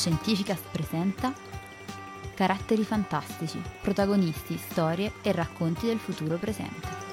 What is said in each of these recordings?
Fantascientificast presenta Caratteri fantastici, protagonisti, storie e racconti del futuro presente.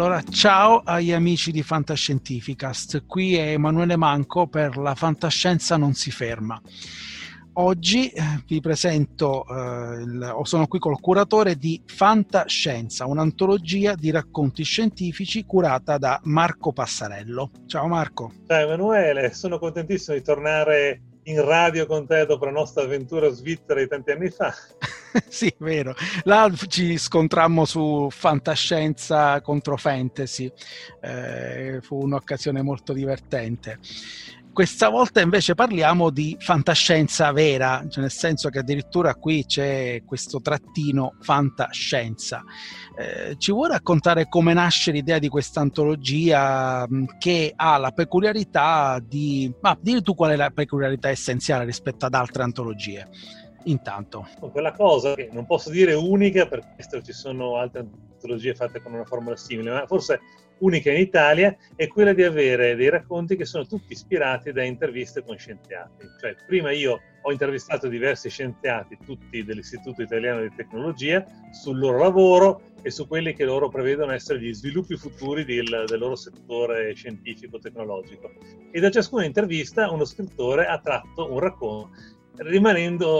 Allora ciao agli amici di Fantascientificast, qui è Emanuele Manco per La Fantascienza non si ferma. Oggi eh, vi presento, eh, il, o sono qui col curatore di Fantascienza, un'antologia di racconti scientifici curata da Marco Passarello. Ciao Marco. Ciao Emanuele, sono contentissimo di tornare in radio con te dopo la nostra avventura svizzera di tanti anni fa. sì, vero. Là ci scontrammo su fantascienza contro fantasy. Eh, fu un'occasione molto divertente. Questa volta invece parliamo di fantascienza vera, cioè nel senso che addirittura qui c'è questo trattino fantascienza. Eh, ci vuoi raccontare come nasce l'idea di questa antologia che ha la peculiarità di... Ma dimmi tu qual è la peculiarità essenziale rispetto ad altre antologie? Intanto. Quella cosa che non posso dire unica, perché ci sono altre antologie fatte con una formula simile, ma forse unica in Italia, è quella di avere dei racconti che sono tutti ispirati da interviste con scienziati. Cioè, prima io ho intervistato diversi scienziati, tutti dell'Istituto Italiano di Tecnologia, sul loro lavoro e su quelli che loro prevedono essere gli sviluppi futuri del, del loro settore scientifico-tecnologico. E da ciascuna intervista uno scrittore ha tratto un racconto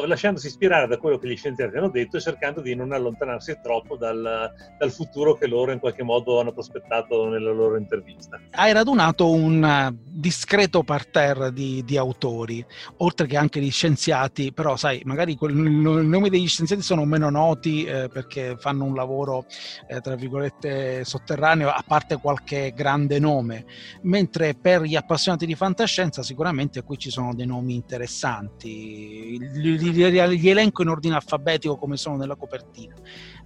lasciandosi ispirare da quello che gli scienziati hanno detto e cercando di non allontanarsi troppo dal, dal, futuro che loro in qualche modo hanno prospettato nella loro intervista. Hai radunato un discreto parterre di, di autori, oltre che anche di scienziati, però sai, magari il nome degli scienziati sono meno noti eh, perché fanno un lavoro, eh, tra virgolette, sotterraneo, a parte qualche grande nome, mentre per gli appassionati di fantascienza sicuramente qui ci sono dei nomi interessanti li, elenco in ordine alfabetico come sono nella copertina.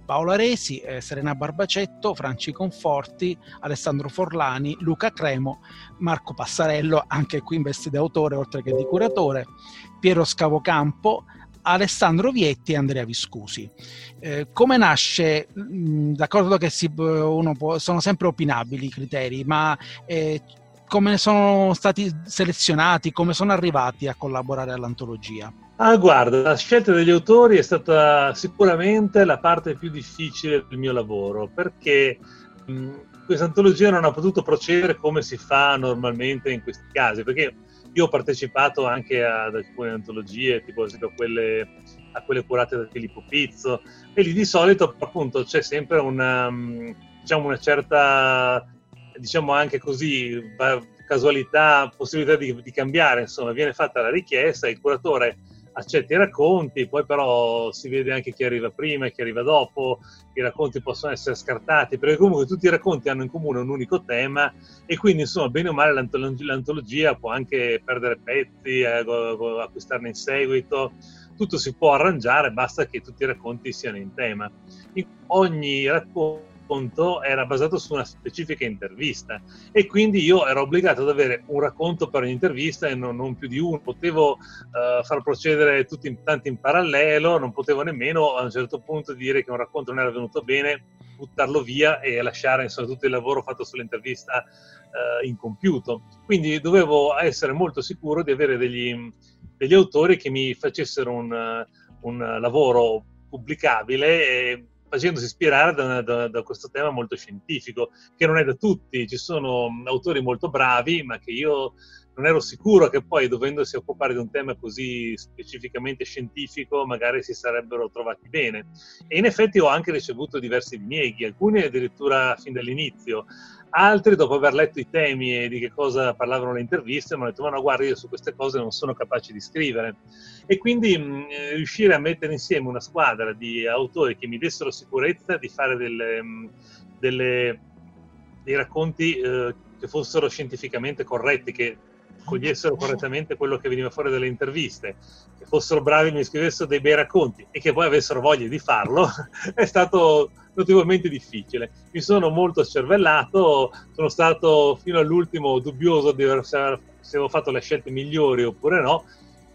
Paolo Aresi, eh, Serena Barbacetto, Franci Conforti, Alessandro Forlani, Luca Cremo, Marco Passarello, anche qui in veste di autore oltre che di curatore, Piero Scavocampo, Alessandro Vietti e Andrea Viscusi. Eh, come nasce, mh, d'accordo che si, può, sono sempre opinabili i criteri, ma eh, come sono stati selezionati, come sono arrivati a collaborare all'antologia? Ah, guarda, la scelta degli autori è stata sicuramente la parte più difficile del mio lavoro, perché mh, questa antologia non ha potuto procedere come si fa normalmente in questi casi, perché io ho partecipato anche ad alcune antologie, tipo a quelle, a quelle curate da Filippo Pizzo, e lì di solito appunto c'è sempre una, diciamo, una certa, diciamo anche così, casualità, possibilità di, di cambiare, insomma, viene fatta la richiesta, il curatore accetta i racconti, poi però si vede anche chi arriva prima e chi arriva dopo, i racconti possono essere scartati, perché comunque tutti i racconti hanno in comune un unico tema e quindi insomma bene o male l'antologia può anche perdere pezzi, eh, acquistarne in seguito, tutto si può arrangiare, basta che tutti i racconti siano in tema. Ogni racconto racconto era basato su una specifica intervista e quindi io ero obbligato ad avere un racconto per ogni intervista e non, non più di uno. Potevo uh, far procedere tutti in, tanti in parallelo, non potevo nemmeno a un certo punto dire che un racconto non era venuto bene, buttarlo via e lasciare insomma, tutto il lavoro fatto sull'intervista uh, incompiuto. Quindi dovevo essere molto sicuro di avere degli, degli autori che mi facessero un, un lavoro pubblicabile e facendosi ispirare da, da, da, questo tema molto scientifico, che non è da tutti, ci sono autori molto bravi, ma che io non ero sicuro che poi, dovendosi occupare di un tema così specificamente scientifico, magari si sarebbero trovati bene. E in effetti ho anche ricevuto diversi dinieghi, alcuni addirittura fin dall'inizio, altri dopo aver letto i temi e di che cosa parlavano le interviste mi hanno detto ma no guarda io su queste cose non sono capace di scrivere e quindi mh, riuscire a mettere insieme una squadra di autori che mi dessero sicurezza di fare delle, mh, delle, dei racconti eh, che fossero scientificamente corretti che cogliessero correttamente quello che veniva fuori dalle interviste, che fossero bravi, mi scrivessero dei bei racconti e che poi avessero voglia di farlo, è stato notevolmente difficile. Mi sono molto scervellato, sono stato fino all'ultimo dubbioso di se avevo fatto le scelte migliori oppure no.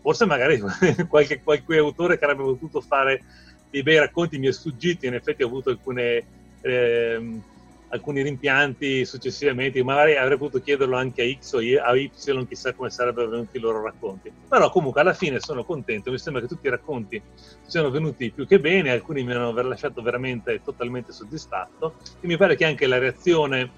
Forse magari qualche, qualche autore che avrebbe potuto fare dei bei racconti mi è sfuggito, in effetti ho avuto alcune... Eh, alcuni rimpianti successivamente, magari avrei potuto chiederlo anche a X o a Y, chissà come sarebbero venuti i loro racconti. Però comunque alla fine sono contento, mi sembra che tutti i racconti siano venuti più che bene, alcuni mi hanno lasciato veramente totalmente soddisfatto e mi pare che anche la reazione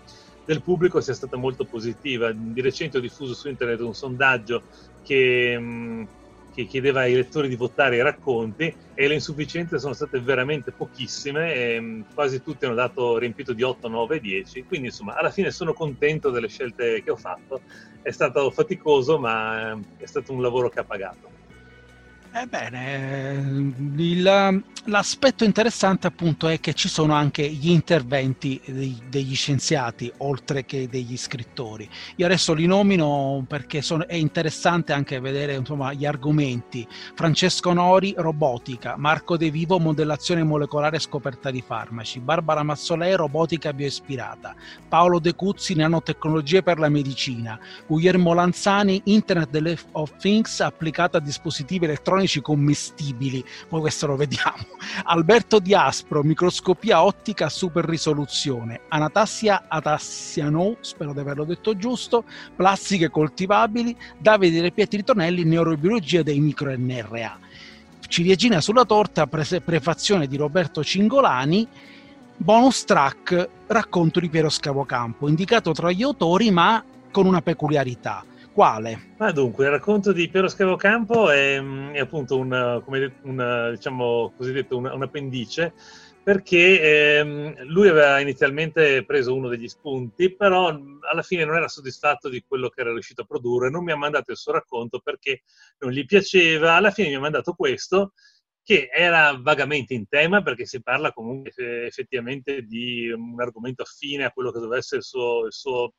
del pubblico sia stata molto positiva. Di recente ho diffuso su internet un sondaggio che... Mh, che chiedeva ai lettori di votare i racconti e le insufficienze sono state veramente pochissime, e mm, quasi tutti hanno dato riempito di 8, 9, 10, quindi insomma alla fine sono contento delle scelte che ho fatto, è stato faticoso ma eh, è stato un lavoro che ha pagato. Ebbene, il, l'aspetto interessante appunto è che ci sono anche gli interventi dei, degli scienziati oltre che degli scrittori. Io adesso li nomino perché sono, è interessante anche vedere insomma, gli argomenti. Francesco Nori, robotica, Marco De Vivo, modellazione molecolare e scoperta di farmaci, Barbara Mazzolè, robotica bioispirata, Paolo De Cuzzi, nanotecnologie per la medicina, Guglielmo Lanzani, Internet of Things applicata a dispositivi elettronici elettronici commestibili, poi questo lo vediamo. Alberto Diaspro, microscopia ottica super risoluzione. Anatassia Atassiano, spero di averlo detto giusto, plastiche coltivabili. Davide De Pietri Tonelli, neurobiologia dei microNRA. Ciliegina sulla torta, pre- prefazione di Roberto Cingolani. Bonus track, racconto di Piero Scavocampo, indicato tra gli autori ma con una peculiarità quale? Ma dunque, il racconto di Piero Scavocampo è, è appunto un, come una, diciamo, cosiddetto un, un appendice perché ehm, lui aveva inizialmente preso uno degli spunti, però alla fine non era soddisfatto di quello che era riuscito a produrre, non mi ha mandato il suo racconto perché non gli piaceva, alla fine mi ha mandato questo che era vagamente in tema perché si parla comunque eh, effettivamente di un argomento affine a quello che doveva essere il suo, il suo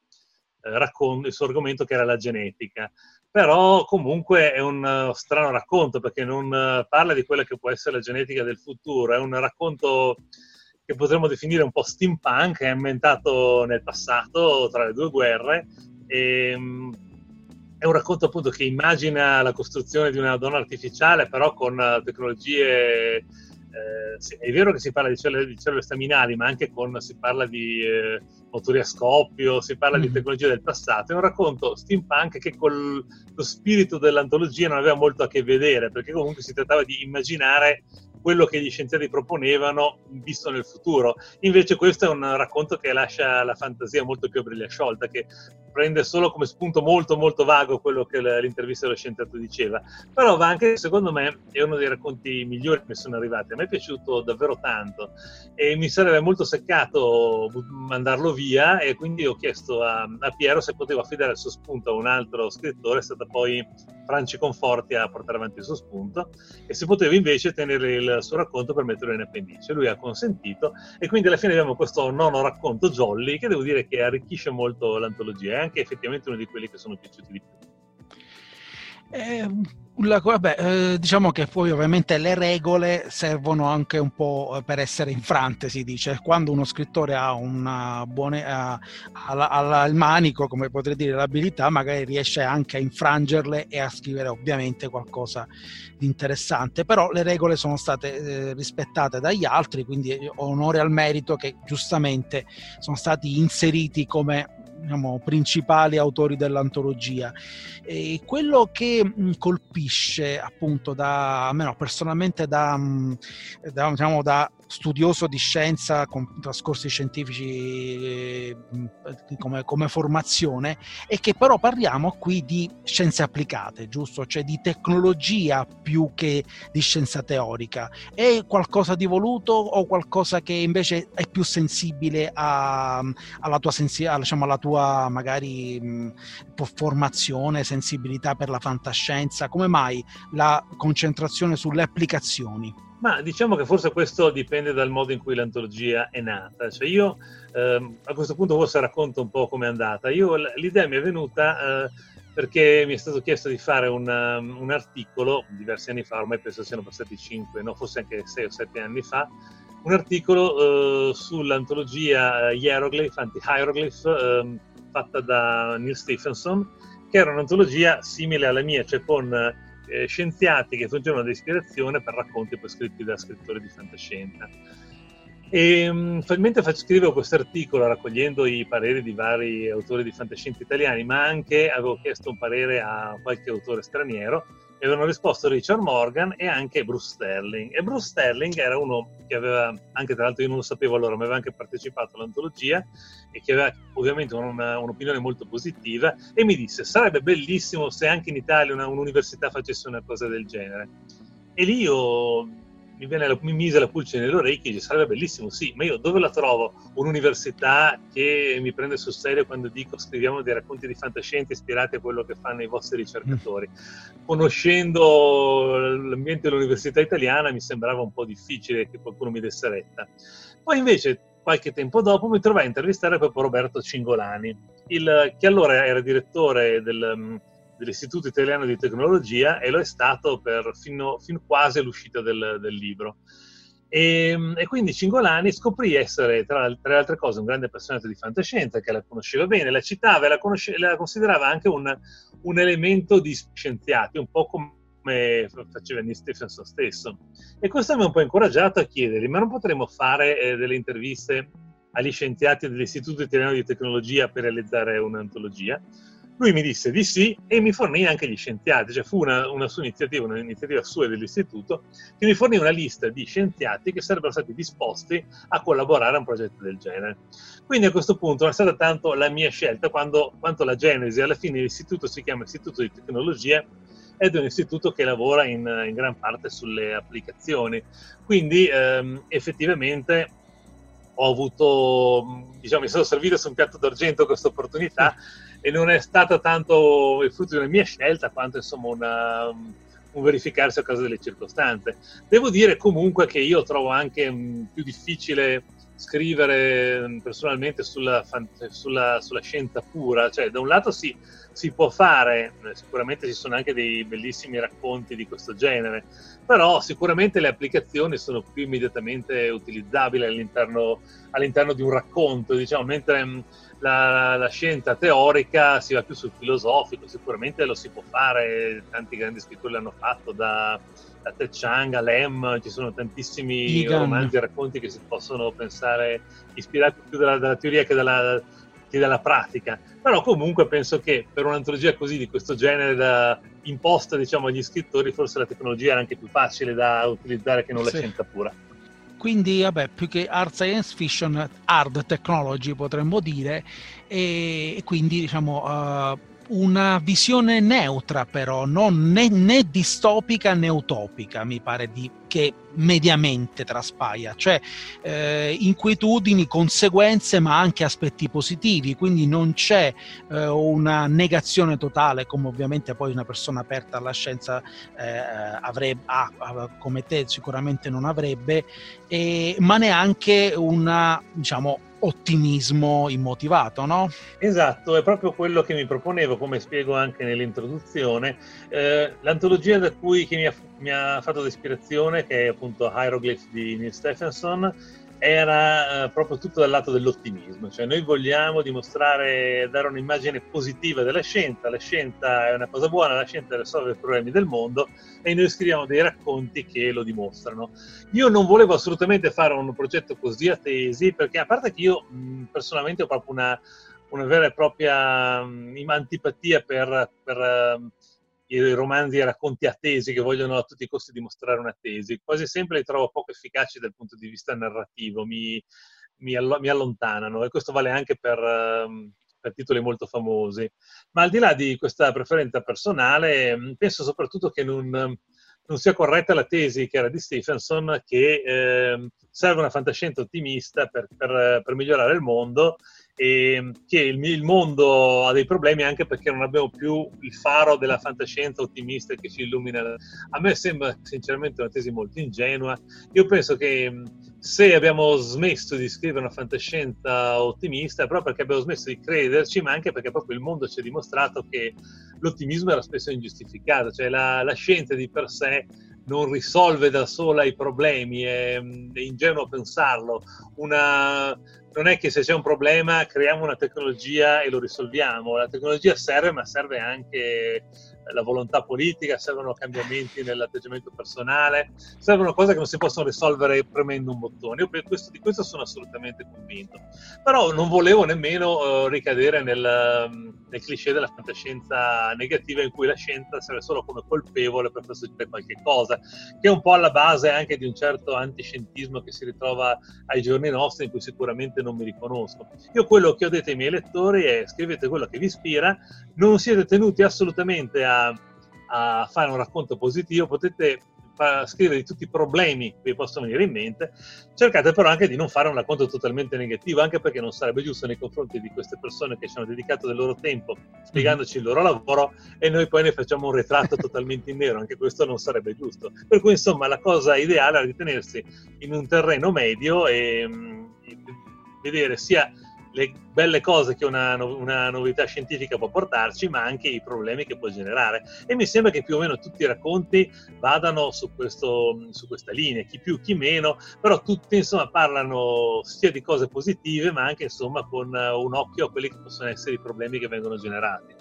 racconto, il suo argomento che era la genetica. Però comunque è un uh, strano racconto perché non uh, parla di quella che può essere la genetica del futuro, è un racconto che potremmo definire un po' steampunk, è ambientato nel passato, tra le due guerre. E, ehm, è un racconto appunto che immagina la costruzione di una donna artificiale, però con tecnologie. Eh, è vero che si parla di cellule, di cellule staminali, ma anche con, si parla di eh, motori a scoppio, si parla mm. di tecnologie del passato. È un racconto steampunk che con lo spirito dell'antologia non aveva molto a che vedere, perché comunque si trattava di immaginare quello che gli scienziati proponevano visto nel futuro. Invece questo è un racconto che lascia la fantasia molto più a briglia sciolta, che prende solo come spunto molto molto vago quello che l'intervista dello scienziato diceva. Però va anche, secondo me, è uno dei racconti migliori che mi sono arrivati. A me è piaciuto davvero tanto e mi sarebbe molto seccato mandarlo via e quindi ho chiesto a, a Piero se potevo affidare il suo spunto a un altro scrittore, è stata poi Franci Conforti a portare avanti il suo spunto e se poteva invece tenere il suo racconto per metterlo in appendice. Lui ha consentito e quindi alla fine abbiamo questo nono racconto Jolly che devo dire che arricchisce molto l'antologia, è anche effettivamente uno di quelli che sono piaciuti di più. Eh, la, vabbè, eh, diciamo che poi ovviamente le regole servono anche un po' per essere infrante, si dice. Quando uno scrittore ha una buona, ha, il manico, come potrei dire, l'abilità, magari riesce anche a infrangerle e a scrivere ovviamente qualcosa di interessante. Però le regole sono state eh, rispettate dagli altri, quindi onore al merito che giustamente sono stati inseriti come diciamo, principali autori dell'antologia. E quello che mh, colpisce appunto da, almeno personalmente da, mh, da, diciamo, da studioso di scienza con trascorsi scientifici eh, come, come, formazione e che però parliamo qui di scienze applicate, giusto? Cioè di tecnologia più che di scienza teorica. È qualcosa di voluto o qualcosa che invece è più sensibile a, alla, tua sensi- diciamo, alla tua magari mh, formazione, sensibilità per la fantascienza? Come mai la concentrazione sulle applicazioni? Ma diciamo che forse questo dipende dal modo in cui l'antologia è nata. Cioè io ehm, a questo punto forse racconto un po' come è andata. Io, l'idea mi è venuta eh, perché mi è stato chiesto di fare un, um, un, articolo diversi anni fa, ormai penso siano passati 5, no, forse anche 6 o 7 anni fa, un articolo eh, sull'antologia Hieroglyph, anti-hieroglyph, eh, fatta da Neil Stephenson, che era un'antologia simile alla mia, cioè con eh, scienziati che fungevano da ispirazione per racconti poi scritti da scrittori di fantascienza. E um, mentre scrivevo questo articolo raccogliendo i pareri di vari autori di fantascienza italiani, ma anche avevo chiesto un parere a qualche autore straniero, e avevano risposto Richard Morgan e anche Bruce Sterling. E Bruce Sterling era uno che aveva, anche tra l'altro io non lo sapevo allora, ma aveva anche partecipato all'antologia e che aveva ovviamente una, un'opinione molto positiva e mi disse sarebbe bellissimo se anche in Italia una, un'università facesse una cosa del genere. E lì io mi, viene, mi mise la pulce nelle orecchie e dice sarebbe bellissimo, sì, ma io dove la trovo? Un'università che mi prende sul serio quando dico scriviamo dei racconti di fantascienza ispirati a quello che fanno i vostri ricercatori. Conoscendo l'ambiente dell'università italiana mi sembrava un po' difficile che qualcuno mi desse retta. Poi invece qualche tempo dopo mi trovai a intervistare proprio Roberto Cingolani, il, che allora era direttore del, dell'Istituto Italiano di Tecnologia e lo è stato fino, fino quasi all'uscita del, del libro. E, e, quindi Cingolani scoprì essere, tra, tra, le altre cose, un grande appassionato di fantascienza, che la conosceva bene, la citava e la, conosce, la considerava anche un, un, elemento di scienziati, un po' come faceva Neil Stephenson stesso. E questo mi ha un po' incoraggiato a chiedergli, ma non potremmo fare eh, delle interviste agli scienziati dell'Istituto Italiano di Tecnologia per realizzare un'antologia? Lui mi disse di sì e mi fornì anche gli scienziati, cioè fu una, una sua iniziativa, un'iniziativa sua dell'istituto, che mi fornì una lista di scienziati che sarebbero stati disposti a collaborare a un progetto del genere. Quindi a questo punto non è stata tanto la mia scelta quando, quanto la genesi, alla fine l'istituto si chiama Istituto di Tecnologia ed è un istituto che lavora in, in gran parte sulle applicazioni. Quindi ehm, effettivamente ho avuto, diciamo, mi sono servito su un piatto d'argento questa opportunità e non è stata tanto il frutto di una mia scelta quanto insomma una, un verificarsi a causa delle circostanze. Devo dire comunque che io trovo anche mh, più difficile scrivere personalmente sulla, sulla, sulla, scienza pura, cioè da un lato si, si, può fare, sicuramente ci sono anche dei bellissimi racconti di questo genere, però sicuramente le applicazioni sono più immediatamente utilizzabili all'interno, all'interno di un racconto, diciamo, mentre la, la, scienza teorica si va più sul filosofico, sicuramente lo si può fare, tanti grandi scrittori l'hanno fatto, da, da Ted Chang a Lem, ci sono tantissimi Egan. romanzi e racconti che si possono pensare ispirati più dalla, dalla teoria che dalla, che dalla, pratica, però comunque penso che per un'antologia così di questo genere da, imposta diciamo, agli scrittori forse la tecnologia era anche più facile da utilizzare che non sì. la scienza pura. Quindi vabbè più che hard science fiction hard technology potremmo dire. E, quindi diciamo uh, una visione neutra però, non né, né, distopica né utopica, mi pare di, che mediamente traspaia, cioè eh, inquietudini, conseguenze ma anche aspetti positivi, quindi non c'è eh, una negazione totale come ovviamente poi una persona aperta alla scienza eh, avrebbe, ah, come te sicuramente non avrebbe, ma neanche una diciamo ottimismo immotivato, no? Esatto, è proprio quello che mi proponevo, come spiego anche nell'introduzione. Eh, l'antologia da cui mi ha, mi ha fatto l'ispirazione, che è appunto Hieroglyphs di Neil Stephenson, era eh, proprio tutto dal lato dell'ottimismo, cioè noi vogliamo dimostrare, dare un'immagine positiva della scienza, la scienza è una cosa buona, la scienza risolve i problemi del mondo e noi scriviamo dei racconti che lo dimostrano. Io non volevo assolutamente fare un progetto così a tesi, perché a parte che io personalmente ho proprio una, una vera e propria antipatia per, per uh, i romanzi e racconti attesi che vogliono a tutti i costi dimostrare una tesi. Quasi sempre li trovo poco efficaci dal punto di vista narrativo, mi, mi, allo, mi allontanano e questo vale anche per, uh, per, titoli molto famosi. Ma al di là di questa preferenza personale, mm, penso soprattutto che non, non sia corretta la tesi che era di Stephenson che eh, serve una fantascienza ottimista per, per, per migliorare il mondo e che il, il, mondo ha dei problemi anche perché non abbiamo più il faro della fantascienza ottimista che ci illumina. A me sembra sinceramente una tesi molto ingenua. Io penso che se abbiamo smesso di scrivere una fantascienza ottimista è proprio perché abbiamo smesso di crederci, ma anche perché proprio il mondo ci ha dimostrato che l'ottimismo era spesso ingiustificato, cioè la, la scienza di per sé non risolve da sola i problemi, è, è ingenuo pensarlo. Una, non è che se c'è un problema creiamo una tecnologia e lo risolviamo. La tecnologia serve, ma serve anche la volontà politica, servono cambiamenti nell'atteggiamento personale, servono cose che non si possono risolvere premendo un bottone. Io questo, di questo sono assolutamente convinto. Però non volevo nemmeno uh, ricadere nel, nel cliché della fantascienza negativa in cui la scienza serve solo come colpevole per far succedere qualche cosa, che è un po' alla base anche di un certo antiscientismo che si ritrova ai giorni nostri in cui sicuramente non mi riconosco. Io quello che ho detto ai miei lettori è scrivete quello che vi ispira, non siete tenuti assolutamente a a, fare un racconto positivo, potete scrivere di tutti i problemi che vi possono venire in mente, cercate però anche di non fare un racconto totalmente negativo, anche perché non sarebbe giusto nei confronti di queste persone che ci hanno dedicato del loro tempo spiegandoci il loro lavoro e noi poi ne facciamo un ritratto totalmente in nero, anche questo non sarebbe giusto. Per cui insomma la cosa ideale è ritenersi in un terreno medio e, e vedere sia le belle cose che una, una, novità scientifica può portarci, ma anche i problemi che può generare. E mi sembra che più o meno tutti i racconti vadano su, questo, su questa linea, chi più, chi meno, però tutti insomma parlano sia di cose positive, ma anche insomma con un occhio a quelli che possono essere i problemi che vengono generati.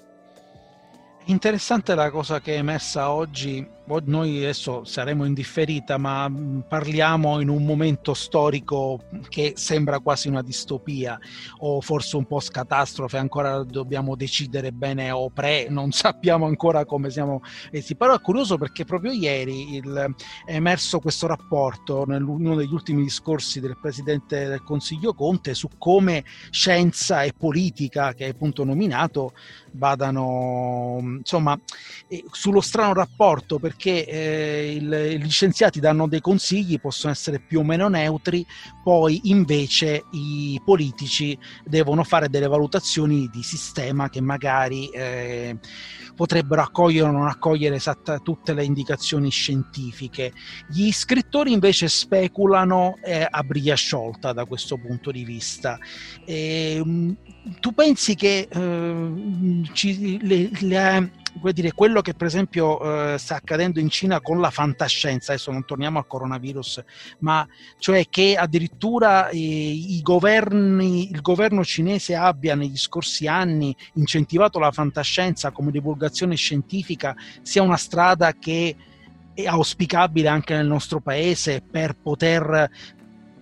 Interessante la cosa che è emersa oggi noi adesso saremo in differita, ma mm, parliamo in un momento storico che sembra quasi una distopia o forse un po' scatastrofe, ancora dobbiamo decidere bene o pre, non sappiamo ancora come siamo messi, però è curioso perché proprio ieri il, è emerso questo rapporto in uno degli ultimi discorsi del Presidente del Consiglio Conte su come scienza e politica, che è appunto nominato, vadano insomma sullo strano rapporto perché che eh, il, gli scienziati danno dei consigli, possono essere più o meno neutri, poi invece i politici devono fare delle valutazioni di sistema che magari eh, potrebbero accogliere o non accogliere esatta, tutte le indicazioni scientifiche. Gli scrittori invece speculano eh, a briglia sciolta da questo punto di vista. E, tu pensi che eh, ci, le, le, dire, quello che per esempio eh, sta accadendo in Cina con la fantascienza, adesso non torniamo al coronavirus, ma cioè che addirittura eh, governi, il governo cinese abbia negli scorsi anni incentivato la fantascienza come divulgazione scientifica sia una strada che è auspicabile anche nel nostro paese per poter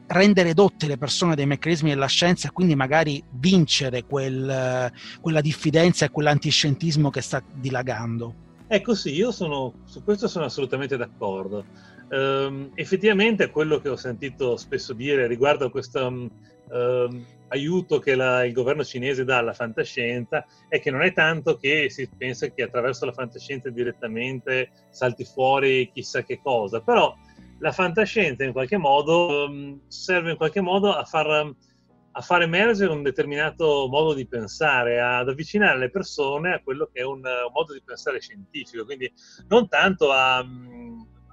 rendere dotte le persone dei meccanismi della scienza e quindi magari vincere quel, quella diffidenza e quell'antiscientismo che sta dilagando. Ecco sì, io sono, su questo sono assolutamente d'accordo. Um, effettivamente quello che ho sentito spesso dire riguardo a questo um, um, aiuto che la, il governo cinese dà alla fantascienza è che non è tanto che si pensa che attraverso la fantascienza direttamente salti fuori chissà che cosa, però la fantascienza in qualche modo um, serve in qualche modo a far, a far, emergere un determinato modo di pensare, ad avvicinare le persone a quello che è un, un modo di pensare scientifico, quindi non tanto a,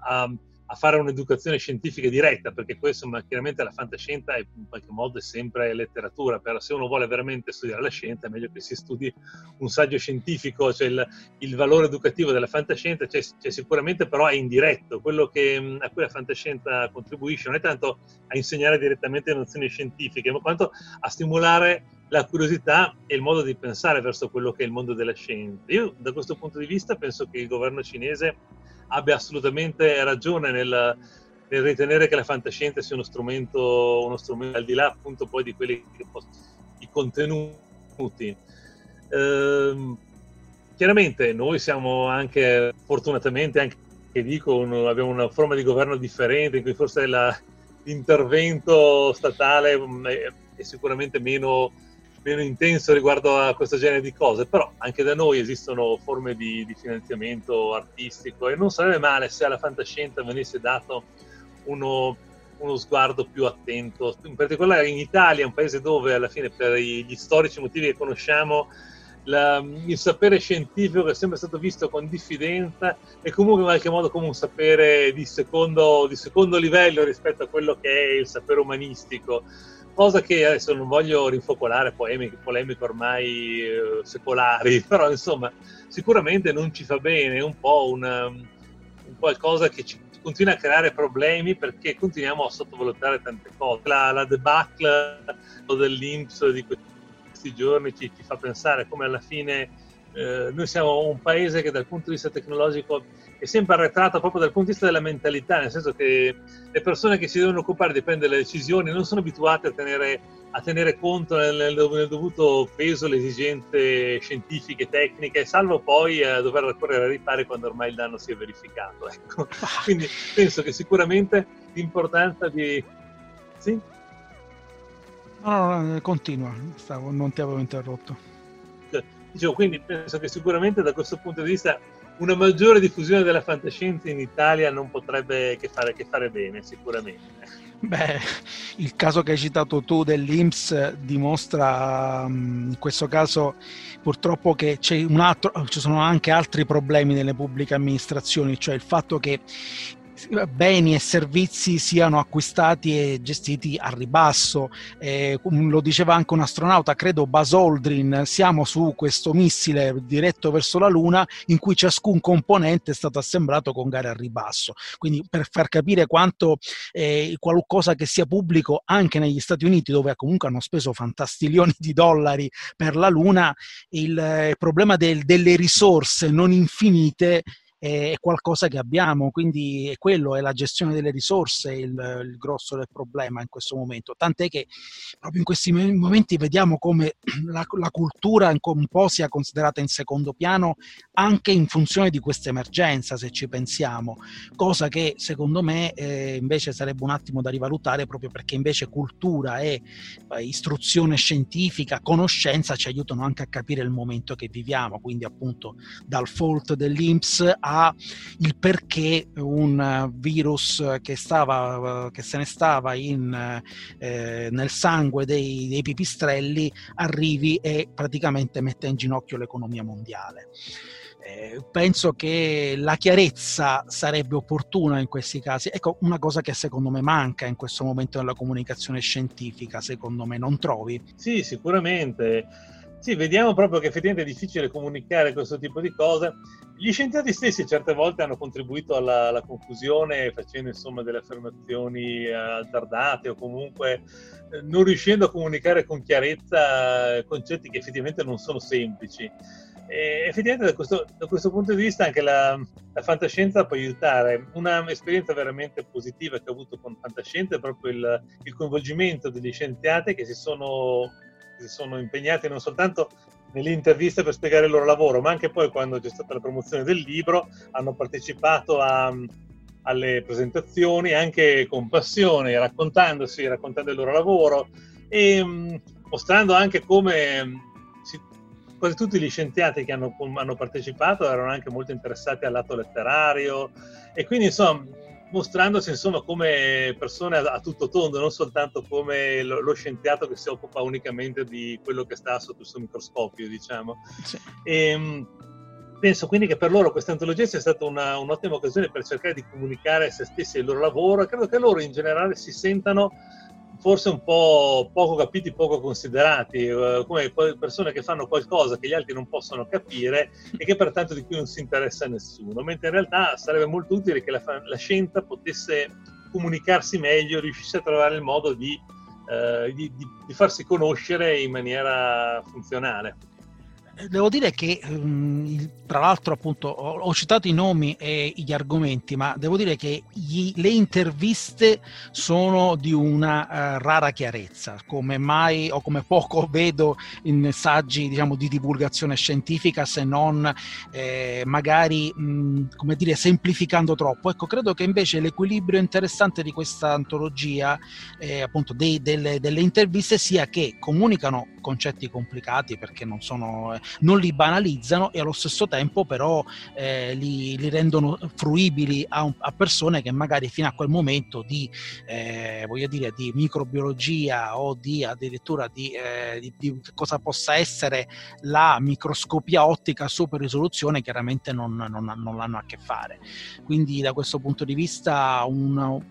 a a fare un'educazione scientifica diretta, perché questo ma chiaramente la fantascienza è, in qualche modo è sempre letteratura, però se uno vuole veramente studiare la scienza è meglio che si studi un saggio scientifico, cioè il, il valore educativo della fantascienza c'è, c'è, sicuramente però è indiretto, quello che, a cui la fantascienza contribuisce non è tanto a insegnare direttamente nozioni scientifiche, ma quanto a stimolare la curiosità e il modo di pensare verso quello che è il mondo della scienza. Io da questo punto di vista penso che il governo cinese abbia assolutamente ragione nel, nel ritenere che la fantascienza sia uno strumento, uno strumento al di là appunto poi di quelli che i contenuti. Ehm, chiaramente noi siamo anche, fortunatamente, anche dico, un, abbiamo una forma di governo differente in cui forse la, l'intervento statale mm, è, è sicuramente meno meno intenso riguardo a questo genere di cose, però anche da noi esistono forme di, di finanziamento artistico e non sarebbe male se alla fantascienza venisse dato uno, uno sguardo più attento, in particolare in Italia, un paese dove alla fine per gli storici motivi che conosciamo la, il sapere scientifico è sempre stato visto con diffidenza è comunque in qualche modo come un sapere di secondo, di secondo livello rispetto a quello che è il sapere umanistico cosa che adesso non voglio rinfocolare polemiche, polemiche ormai eh, secolari, però insomma sicuramente non ci fa bene, è un po' una, un qualcosa che ci continua a creare problemi perché continuiamo a sottovalutare tante cose. La, la debacle dell'Inps di questi giorni ci, ci fa pensare come alla fine eh, noi siamo un paese che dal punto di vista tecnologico è sempre arretrato proprio dal punto di vista della mentalità, nel senso che le persone che si devono occupare di prendere le decisioni non sono abituate a tenere, a tenere conto nel, nel, dovuto peso le esigenze scientifiche tecniche, salvo poi a dover ricorrere ai ripari quando ormai il danno si è verificato. Ecco. Quindi penso che sicuramente l'importanza di... Sì? No, no, no continua, Stavo, non ti avevo interrotto. Dicevo, quindi penso che sicuramente da questo punto di vista una maggiore diffusione della fantascienza in Italia non potrebbe che fare, che fare bene, sicuramente. Beh, il caso che hai citato tu dell'IMSS dimostra mm, in questo caso purtroppo che altro, ci sono anche altri problemi nelle pubbliche amministrazioni, cioè il fatto che beni e servizi siano acquistati e gestiti a ribasso. Eh, lo diceva anche un astronauta, credo Buzz Aldrin, siamo su questo missile diretto verso la Luna in cui ciascun componente è stato assemblato con gare a ribasso. Quindi per far capire quanto eh, qualcosa che sia pubblico anche negli Stati Uniti, dove comunque hanno speso fantastilioni di dollari per la Luna, il eh, problema del, delle risorse non infinite è qualcosa che abbiamo, quindi è quello, è la gestione delle risorse il, il grosso del problema in questo momento, tant'è che proprio in questi momenti vediamo come la, la cultura un po' sia considerata in secondo piano anche in funzione di questa emergenza, se ci pensiamo, cosa che secondo me eh, invece sarebbe un attimo da rivalutare proprio perché invece cultura e eh, istruzione scientifica, conoscenza ci aiutano anche a capire il momento che viviamo, quindi appunto dal fault dell'Inps al perché un virus che, stava, che se ne stava in, eh, nel sangue dei, dei pipistrelli arrivi e praticamente mette in ginocchio l'economia mondiale. Eh, penso che la chiarezza sarebbe opportuna in questi casi. Ecco, una cosa che secondo me manca in questo momento nella comunicazione scientifica, secondo me, non trovi? Sì, sicuramente. Sì, vediamo proprio che effettivamente è difficile comunicare questo tipo di cose. Gli scienziati stessi certe volte hanno contribuito alla, alla confusione facendo insomma delle affermazioni azzardate o comunque eh, non riuscendo a comunicare con chiarezza concetti che effettivamente non sono semplici. E effettivamente da questo, da questo, punto di vista anche la, la, fantascienza può aiutare. Una esperienza veramente positiva che ho avuto con fantascienza è proprio il, il coinvolgimento degli scienziati che si sono, sono impegnati non soltanto nelle interviste per spiegare il loro lavoro, ma anche poi quando c'è stata la promozione del libro hanno partecipato a, alle presentazioni anche con passione, raccontandosi, raccontando il loro lavoro e mh, mostrando anche come quasi tutti gli scienziati che hanno, hanno, partecipato erano anche molto interessati al lato letterario e quindi insomma mostrandosi insomma come persone a, a tutto tondo, non soltanto come lo, lo, scienziato che si occupa unicamente di quello che sta sotto il suo microscopio, diciamo. Sì. E, ehm, penso quindi che per loro questa antologia sia stata una, un'ottima occasione per cercare di comunicare se stessi e il loro lavoro e credo che loro in generale si sentano forse un po' poco capiti, poco considerati, eh, come persone che fanno qualcosa che gli altri non possono capire e che pertanto di cui non si interessa nessuno, mentre in realtà sarebbe molto utile che la, la scienza potesse comunicarsi meglio, riuscisse a trovare il modo di, eh, di, di, di farsi conoscere in maniera funzionale devo dire che um, tra l'altro appunto ho, ho, citato i nomi e gli argomenti ma devo dire che gli, le interviste sono di una uh, rara chiarezza. Come mai o come poco vedo in saggi diciamo di divulgazione scientifica se non eh, magari mh, come dire semplificando troppo. Ecco credo che invece l'equilibrio interessante di questa antologia eh, appunto dei, delle, delle interviste sia che comunicano concetti complicati perché non sono eh, non li banalizzano e allo stesso tempo però eh, li, li, rendono fruibili a, un, a, persone che magari fino a quel momento di, eh, dire, di microbiologia o di addirittura di, eh, di, di, cosa possa essere la microscopia ottica a super risoluzione chiaramente non, non, non hanno a che fare. Quindi da questo punto di vista un,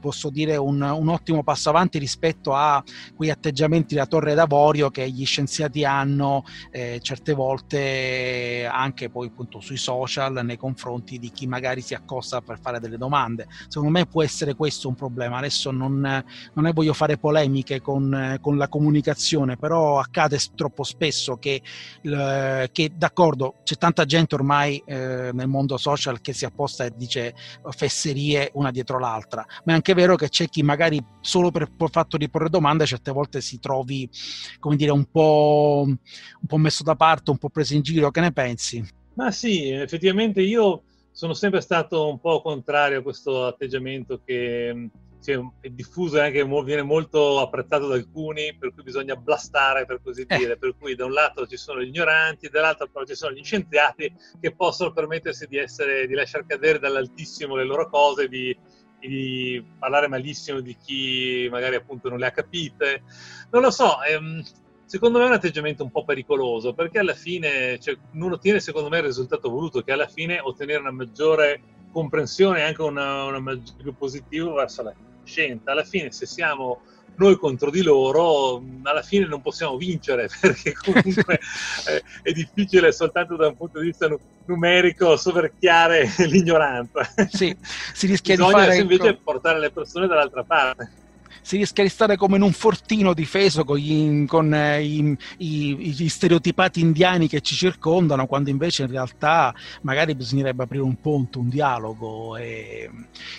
posso dire un, un ottimo passo avanti rispetto a quei atteggiamenti da torre d'avorio che gli scienziati hanno eh, certe volte anche poi appunto sui social nei confronti di chi magari si accosta per fare delle domande. Secondo me può essere questo un problema. Adesso non, non è voglio fare polemiche con, con, la comunicazione, però accade troppo spesso che, che d'accordo, c'è tanta gente ormai eh, nel mondo social che si apposta e dice fesserie una dietro l'altra, ma è anche vero che c'è chi magari solo per il fatto di porre domande certe volte si trovi, come dire, un po', un po messo da parte un po' preso in giro, che ne pensi? Ma sì, effettivamente io sono sempre stato un po' contrario a questo atteggiamento che cioè, è diffuso e anche viene molto apprezzato da alcuni, per cui bisogna blastare, per così eh. dire. Eh. Per cui da un lato ci sono gli ignoranti, dall'altro però ci sono gli scienziati che possono permettersi di, essere, di lasciare cadere dall'altissimo le loro cose, di, di parlare malissimo di chi magari appunto non le ha capite. Non lo so, ehm, secondo me è un atteggiamento un po' pericoloso perché alla fine cioè, non ottiene secondo me il risultato voluto che alla fine ottenere una maggiore comprensione e anche una, una maggiore più positivo verso la scienza. Alla fine se siamo noi contro di loro alla fine non possiamo vincere perché comunque eh, è difficile soltanto da un punto di vista numerico soverchiare l'ignoranza. Sì, si rischia Bisogna di fare invece portare le persone dall'altra parte si rischia di stare come in un fortino difeso con, gli, con eh, i, i, gli, stereotipati indiani che ci circondano, quando invece in realtà magari bisognerebbe aprire un ponte, un dialogo. E...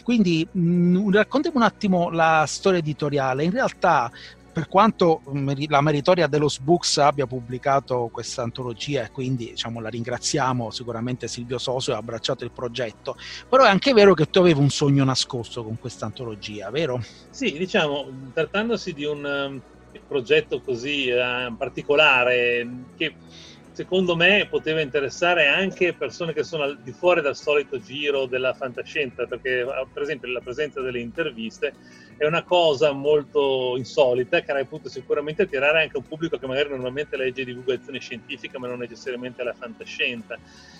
Quindi mh, mm, raccontiamo un attimo la storia editoriale. In realtà per quanto la meritoria dello Books abbia pubblicato questa antologia e quindi diciamo, la ringraziamo, sicuramente Silvio Soso ha abbracciato il progetto, però è anche vero che tu avevi un sogno nascosto con questa antologia, vero? Sì, diciamo, trattandosi di un um, progetto così uh, particolare che secondo me poteva interessare anche persone che sono al di fuori dal solito giro della fantascienza, perché per esempio la presenza delle interviste è una cosa molto insolita che potuto sicuramente attirare anche un pubblico che magari normalmente legge divulgazione scientifica ma non necessariamente la fantascienza.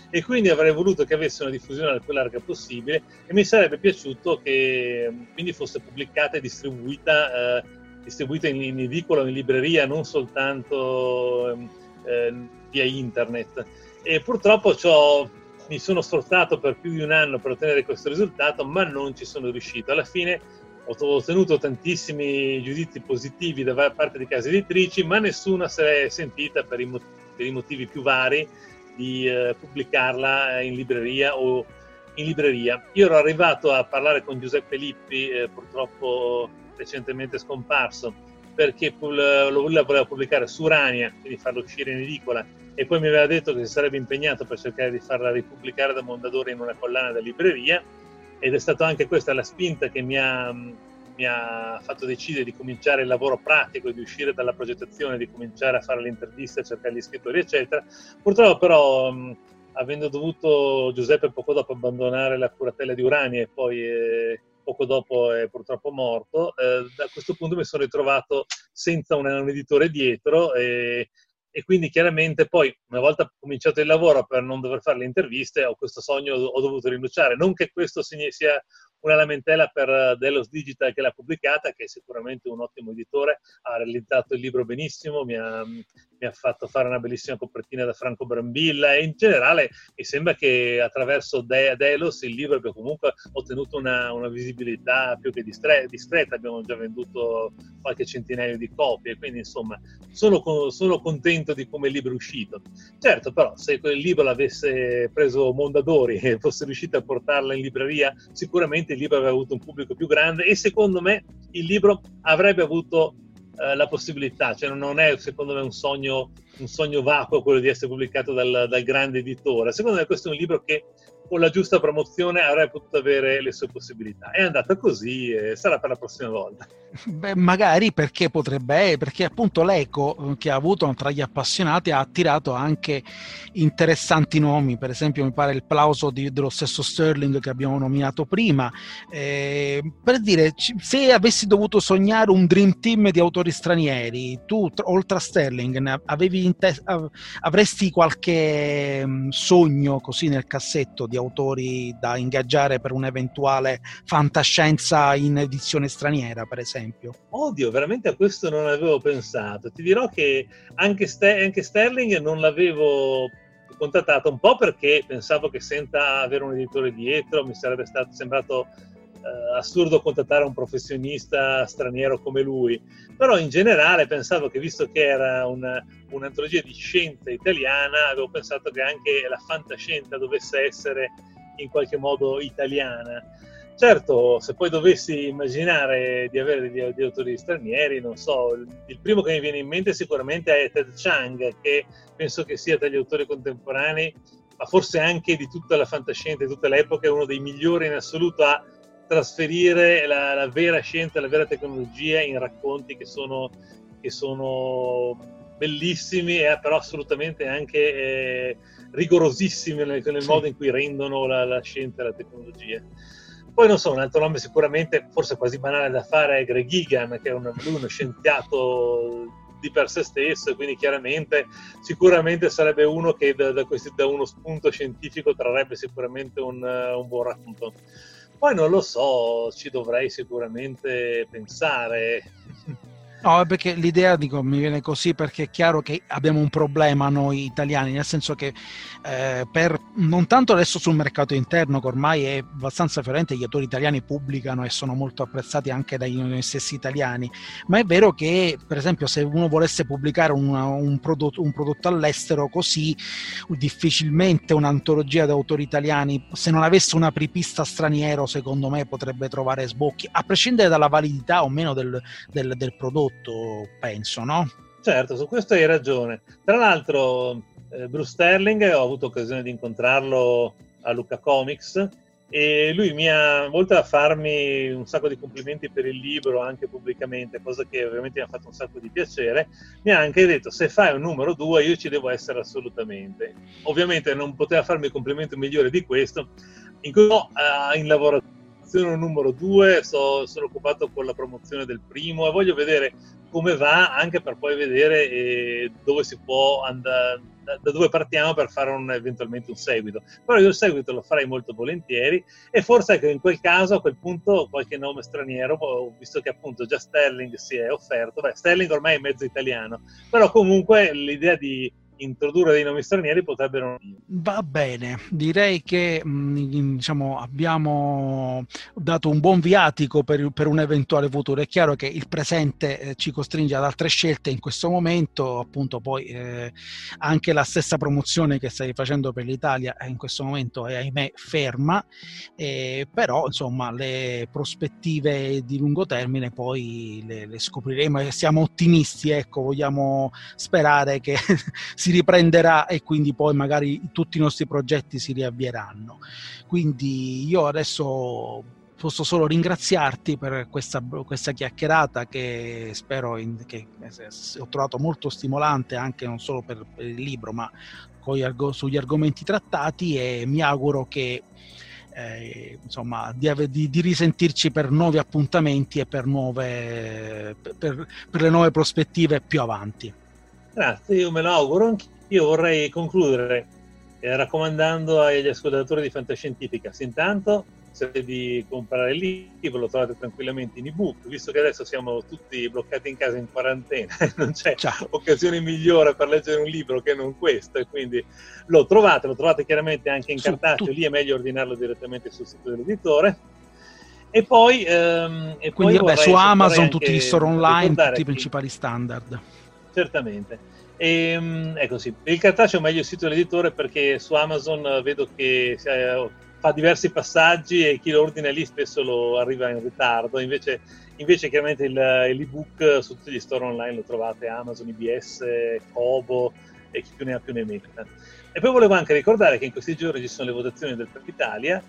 E quindi avrei voluto che avesse una diffusione la più larga possibile e mi sarebbe piaciuto che quindi fosse pubblicata e distribuita, eh, distribuita in, in edicola o in libreria, non soltanto eh, via internet. E purtroppo mi sono sforzato per più di un anno per ottenere questo risultato, ma non ci sono riuscito. Alla fine ho ottenuto tantissimi giudizi positivi da parte di case editrici, ma nessuna si è sentita per i, motivi, per i motivi più vari di eh, pubblicarla in libreria o in libreria. Io ero arrivato a parlare con Giuseppe Lippi, eh, purtroppo recentemente scomparso, perché lo voleva pubblicare su Urania, quindi farlo uscire in edicola, e poi mi aveva detto che si sarebbe impegnato per cercare di farla ripubblicare da Mondadori in una collana da libreria, ed è stata anche questa la spinta che mi ha mi ha fatto decidere di cominciare il lavoro pratico, di uscire dalla progettazione, di cominciare a fare le interviste, a cercare gli scrittori, eccetera. Purtroppo però, mh, avendo dovuto Giuseppe poco dopo abbandonare la curatela di Urania e poi eh, poco dopo è purtroppo morto, eh, da questo punto mi sono ritrovato senza un, un editore dietro e, e quindi chiaramente poi una volta cominciato il lavoro per non dover fare le interviste ho questo sogno ho dovuto rinunciare. Non che questo sia una lamentela per eh, Delos Digital che l'ha pubblicata, che è sicuramente un ottimo editore, ha realizzato il libro benissimo, mi ha, mi ha fatto fare una bellissima copertina da Franco Brambilla e in generale mi sembra che attraverso De- Delos il libro abbia comunque ottenuto una, una visibilità più che distre- discreta, abbiamo già venduto qualche centinaio di copie, quindi insomma sono, sono contento di come il libro è uscito. Certo però se quel libro l'avesse preso Mondadori e fosse riuscito a portarlo in libreria, sicuramente il libro avrebbe avuto un pubblico più grande e secondo me il libro avrebbe avuto eh, la possibilità, cioè non è secondo me un sogno, un sogno vacuo quello di essere pubblicato dal, dal grande editore, secondo me questo è un libro che con la giusta promozione avrebbe potuto avere le sue possibilità. È andata così e sarà per la prossima volta. Beh, magari perché potrebbe, perché appunto l'eco eh, che ha avuto tra gli appassionati ha attirato anche interessanti nomi, per esempio mi pare il plauso di, dello stesso Sterling che abbiamo nominato prima, eh, per dire se avessi dovuto sognare un dream team di autori stranieri, tu oltre a Sterling avevi te- avresti qualche mm, sogno così nel cassetto di autori da ingaggiare per un'eventuale fantascienza in edizione straniera, per esempio? Oddio, veramente a questo non avevo pensato. Ti dirò che anche, Ster- anche Sterling non l'avevo contattato un po' perché pensavo che senza avere un editore dietro mi sarebbe stato sembrato eh, assurdo contattare un professionista straniero come lui, però in generale pensavo che visto che era una, un'antologia di scienza italiana, avevo pensato che anche la fantascienza dovesse essere in qualche modo italiana. Certo, se poi dovessi immaginare di avere degli, degli autori stranieri, non so, il, il, primo che mi viene in mente sicuramente è Ted Chang, che penso che sia tra gli autori contemporanei, ma forse anche di tutta la fantascienza, di tutta l'epoca, uno dei migliori in assoluto a trasferire la, la, vera scienza, la vera tecnologia in racconti che sono, che sono bellissimi e però assolutamente anche eh, rigorosissimi nel, nel sì. modo in cui rendono la, la, scienza e la tecnologia. Poi non so, un altro nome sicuramente, forse quasi banale da fare, è Greg Egan, che è un, uno scienziato di per sé stesso quindi chiaramente sicuramente sarebbe uno che da, da, questi, da uno spunto scientifico trarrebbe sicuramente un, un buon racconto. Poi non lo so, ci dovrei sicuramente pensare. No, perché l'idea dico, mi viene così perché è chiaro che abbiamo un problema noi italiani, nel senso che eh, per, non tanto adesso sul mercato interno, che ormai è abbastanza fiorente, gli autori italiani pubblicano e sono molto apprezzati anche dai noi stessi italiani, ma è vero che per esempio se uno volesse pubblicare una, un, prodotto, un, prodotto, all'estero così, difficilmente un'antologia di autori italiani, se non avesse una pripista straniero, secondo me potrebbe trovare sbocchi, a prescindere dalla validità o meno del, del, del prodotto prodotto, penso, no? Certo, su questo hai ragione. Tra l'altro, eh, Bruce Sterling, ho avuto occasione di incontrarlo a Luca Comics e lui mi ha, oltre a farmi un sacco di complimenti per il libro, anche pubblicamente, cosa che ovviamente mi ha fatto un sacco di piacere, mi ha anche detto se fai un numero 2 io ci devo essere assolutamente. Ovviamente non poteva farmi complimento migliore di questo, in, no, uh, in lavorazione numero 2 so, sono occupato con la promozione del primo e voglio vedere come va anche per poi vedere eh, dove si può andare da, dove partiamo per fare un, eventualmente un seguito. Però io il seguito lo farei molto volentieri e forse che in quel caso a quel punto qualche nome straniero, visto che appunto già Sterling si è offerto, beh Sterling ormai è mezzo italiano, però comunque l'idea di introdurre dei nomi stranieri potrebbero... Va bene, direi che mm, diciamo, abbiamo dato un buon viatico per, per, un eventuale futuro. È chiaro che il presente eh, ci costringe ad altre scelte in questo momento, appunto poi eh, anche la stessa promozione che stai facendo per l'Italia in questo momento è ahimè ferma, eh, però insomma le prospettive di lungo termine poi le, le scopriremo e siamo ottimisti, ecco, vogliamo sperare che si riprenderà e quindi poi magari tutti i nostri progetti si riavvieranno. Quindi io adesso posso solo ringraziarti per questa, questa chiacchierata che spero in, che ho trovato molto stimolante anche non solo per, per il libro ma arg- sugli argomenti trattati e mi auguro che eh, insomma, di, di, di, risentirci per nuovi appuntamenti e per, nuove, per, per le nuove prospettive più avanti. Grazie, io me lo auguro Io vorrei concludere eh, raccomandando agli ascoltatori di Fantascientifica, intanto se di comprare il libro lo trovate tranquillamente in ebook, visto che adesso siamo tutti bloccati in casa in quarantena, non c'è Ciao. occasione migliore per leggere un libro che non questo, e quindi lo trovate, lo trovate chiaramente anche in cartaceo, lì è meglio ordinarlo direttamente sul sito dell'editore. E poi, ehm, e quindi poi vabbè, su Amazon tutti gli store online, tutti i principali standard certamente. E, ehm, è così. Il cartaceo è meglio il sito dell'editore perché su Amazon vedo che fa diversi passaggi e chi lo ordina lì spesso lo arriva in ritardo. Invece, invece chiaramente il, l'ebook su tutti gli store online lo trovate Amazon, IBS, Kobo e chi più ne ha più ne metta. E poi volevo anche ricordare che in questi giorni ci sono le votazioni del Premio Italia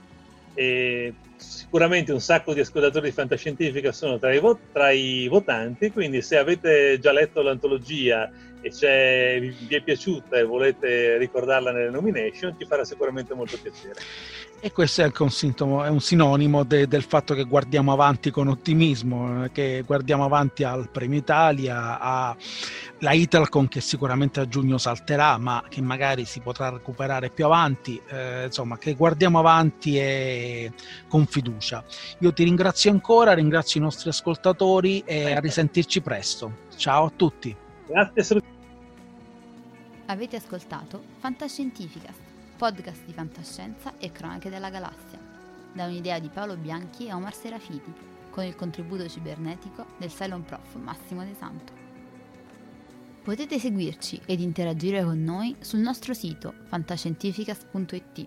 e sicuramente un sacco di ascoltatori di fantascientifica sono tra i, vo- tra i votanti, quindi se avete già letto l'antologia e vi è piaciuta e volete ricordarla nelle nomination, ci farà sicuramente molto piacere. E questo è anche un, sintomo, è un sinonimo de, del fatto che guardiamo avanti con ottimismo, eh, che guardiamo avanti al Premio Italia, alla Italcon che sicuramente a giugno salterà, ma che magari si potrà recuperare più avanti, eh, insomma, che guardiamo avanti e con fiducia. Io ti ringrazio ancora, ringrazio i nostri ascoltatori e a risentirci presto. Ciao a tutti. Grazie. Avete ascoltato Fantascientificast podcast di fantascienza e cronache della galassia, da un'idea di Paolo Bianchi e Omar Serafiti, con il contributo cibernetico del Cylon Prof Massimo De Santo. Potete seguirci ed interagire con noi sul nostro sito fantascientificast.it,